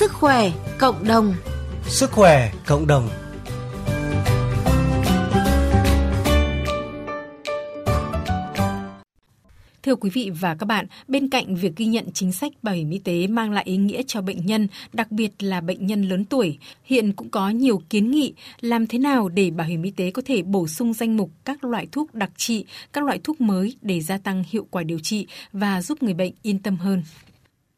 Sức khỏe cộng đồng. Sức khỏe cộng đồng. Thưa quý vị và các bạn, bên cạnh việc ghi nhận chính sách bảo hiểm y tế mang lại ý nghĩa cho bệnh nhân, đặc biệt là bệnh nhân lớn tuổi, hiện cũng có nhiều kiến nghị làm thế nào để bảo hiểm y tế có thể bổ sung danh mục các loại thuốc đặc trị, các loại thuốc mới để gia tăng hiệu quả điều trị và giúp người bệnh yên tâm hơn.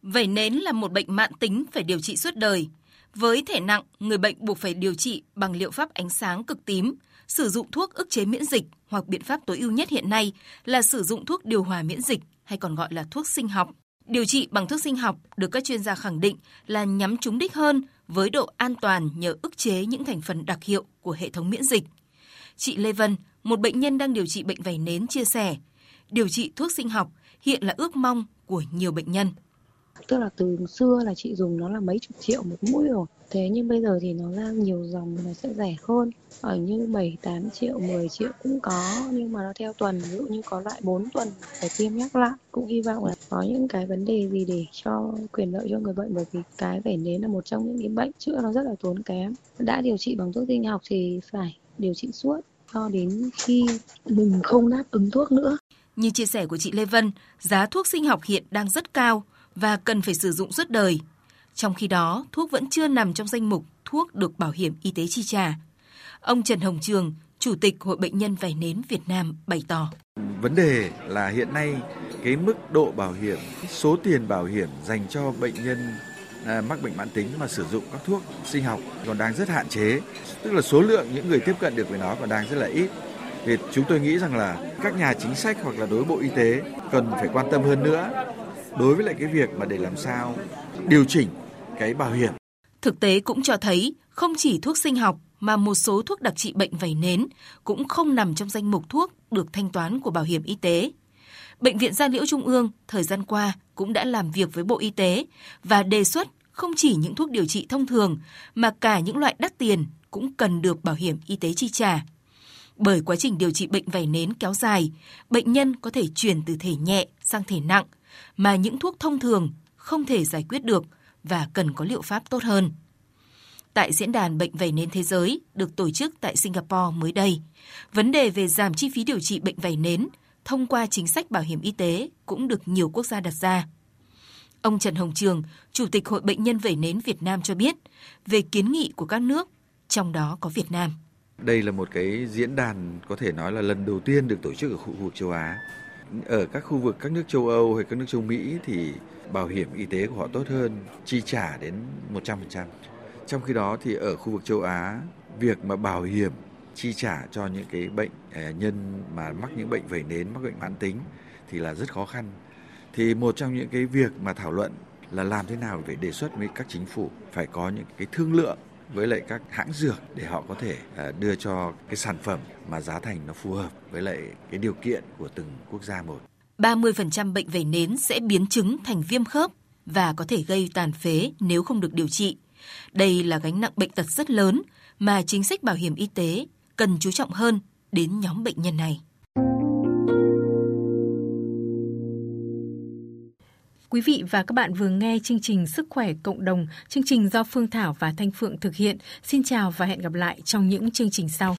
Vẩy nến là một bệnh mãn tính phải điều trị suốt đời. Với thể nặng, người bệnh buộc phải điều trị bằng liệu pháp ánh sáng cực tím, sử dụng thuốc ức chế miễn dịch hoặc biện pháp tối ưu nhất hiện nay là sử dụng thuốc điều hòa miễn dịch hay còn gọi là thuốc sinh học. Điều trị bằng thuốc sinh học được các chuyên gia khẳng định là nhắm trúng đích hơn với độ an toàn nhờ ức chế những thành phần đặc hiệu của hệ thống miễn dịch. Chị Lê Vân, một bệnh nhân đang điều trị bệnh vẩy nến chia sẻ, điều trị thuốc sinh học hiện là ước mong của nhiều bệnh nhân. Tức là từ xưa là chị dùng nó là mấy chục triệu một mũi rồi. Thế nhưng bây giờ thì nó ra nhiều dòng nó sẽ rẻ hơn. Ở như 7, 8 triệu, 10 triệu cũng có nhưng mà nó theo tuần. Ví dụ như có loại 4 tuần phải tiêm nhắc lại. Cũng hy vọng là có những cái vấn đề gì để cho quyền lợi cho người bệnh bởi vì cái vẩy nến là một trong những cái bệnh chữa nó rất là tốn kém. Đã điều trị bằng thuốc sinh học thì phải điều trị suốt cho đến khi mình không đáp ứng thuốc nữa. Như chia sẻ của chị Lê Vân, giá thuốc sinh học hiện đang rất cao và cần phải sử dụng suốt đời. Trong khi đó, thuốc vẫn chưa nằm trong danh mục thuốc được bảo hiểm y tế chi trả. Ông Trần Hồng Trường, Chủ tịch Hội Bệnh nhân Vẩy Nến Việt Nam bày tỏ. Vấn đề là hiện nay cái mức độ bảo hiểm, số tiền bảo hiểm dành cho bệnh nhân à, mắc bệnh mãn tính mà sử dụng các thuốc sinh học còn đang rất hạn chế. Tức là số lượng những người tiếp cận được với nó còn đang rất là ít. Thì chúng tôi nghĩ rằng là các nhà chính sách hoặc là đối bộ y tế cần phải quan tâm hơn nữa đối với lại cái việc mà để làm sao điều chỉnh cái bảo hiểm. Thực tế cũng cho thấy không chỉ thuốc sinh học mà một số thuốc đặc trị bệnh vẩy nến cũng không nằm trong danh mục thuốc được thanh toán của bảo hiểm y tế. Bệnh viện Gia Liễu Trung ương thời gian qua cũng đã làm việc với Bộ Y tế và đề xuất không chỉ những thuốc điều trị thông thường mà cả những loại đắt tiền cũng cần được bảo hiểm y tế chi trả. Bởi quá trình điều trị bệnh vẩy nến kéo dài, bệnh nhân có thể chuyển từ thể nhẹ sang thể nặng – mà những thuốc thông thường không thể giải quyết được và cần có liệu pháp tốt hơn. Tại diễn đàn bệnh vẩy nến thế giới được tổ chức tại Singapore mới đây, vấn đề về giảm chi phí điều trị bệnh vẩy nến thông qua chính sách bảo hiểm y tế cũng được nhiều quốc gia đặt ra. Ông Trần Hồng Trường, Chủ tịch Hội Bệnh nhân Vẩy Nến Việt Nam cho biết về kiến nghị của các nước, trong đó có Việt Nam. Đây là một cái diễn đàn có thể nói là lần đầu tiên được tổ chức ở khu vực châu Á ở các khu vực các nước châu Âu hay các nước châu Mỹ thì bảo hiểm y tế của họ tốt hơn, chi trả đến 100%. Trong khi đó thì ở khu vực châu Á, việc mà bảo hiểm chi trả cho những cái bệnh à, nhân mà mắc những bệnh vẩy nến, mắc bệnh mãn tính thì là rất khó khăn. Thì một trong những cái việc mà thảo luận là làm thế nào để đề xuất với các chính phủ phải có những cái thương lượng với lại các hãng dược để họ có thể à, đưa cho cái sản phẩm mà giá thành nó phù hợp với lại cái điều kiện của từng quốc gia một. 30% bệnh vẩy nến sẽ biến chứng thành viêm khớp và có thể gây tàn phế nếu không được điều trị. Đây là gánh nặng bệnh tật rất lớn mà chính sách bảo hiểm y tế cần chú trọng hơn đến nhóm bệnh nhân này. Quý vị và các bạn vừa nghe chương trình Sức khỏe cộng đồng, chương trình do Phương Thảo và Thanh Phượng thực hiện. Xin chào và hẹn gặp lại trong những chương trình sau.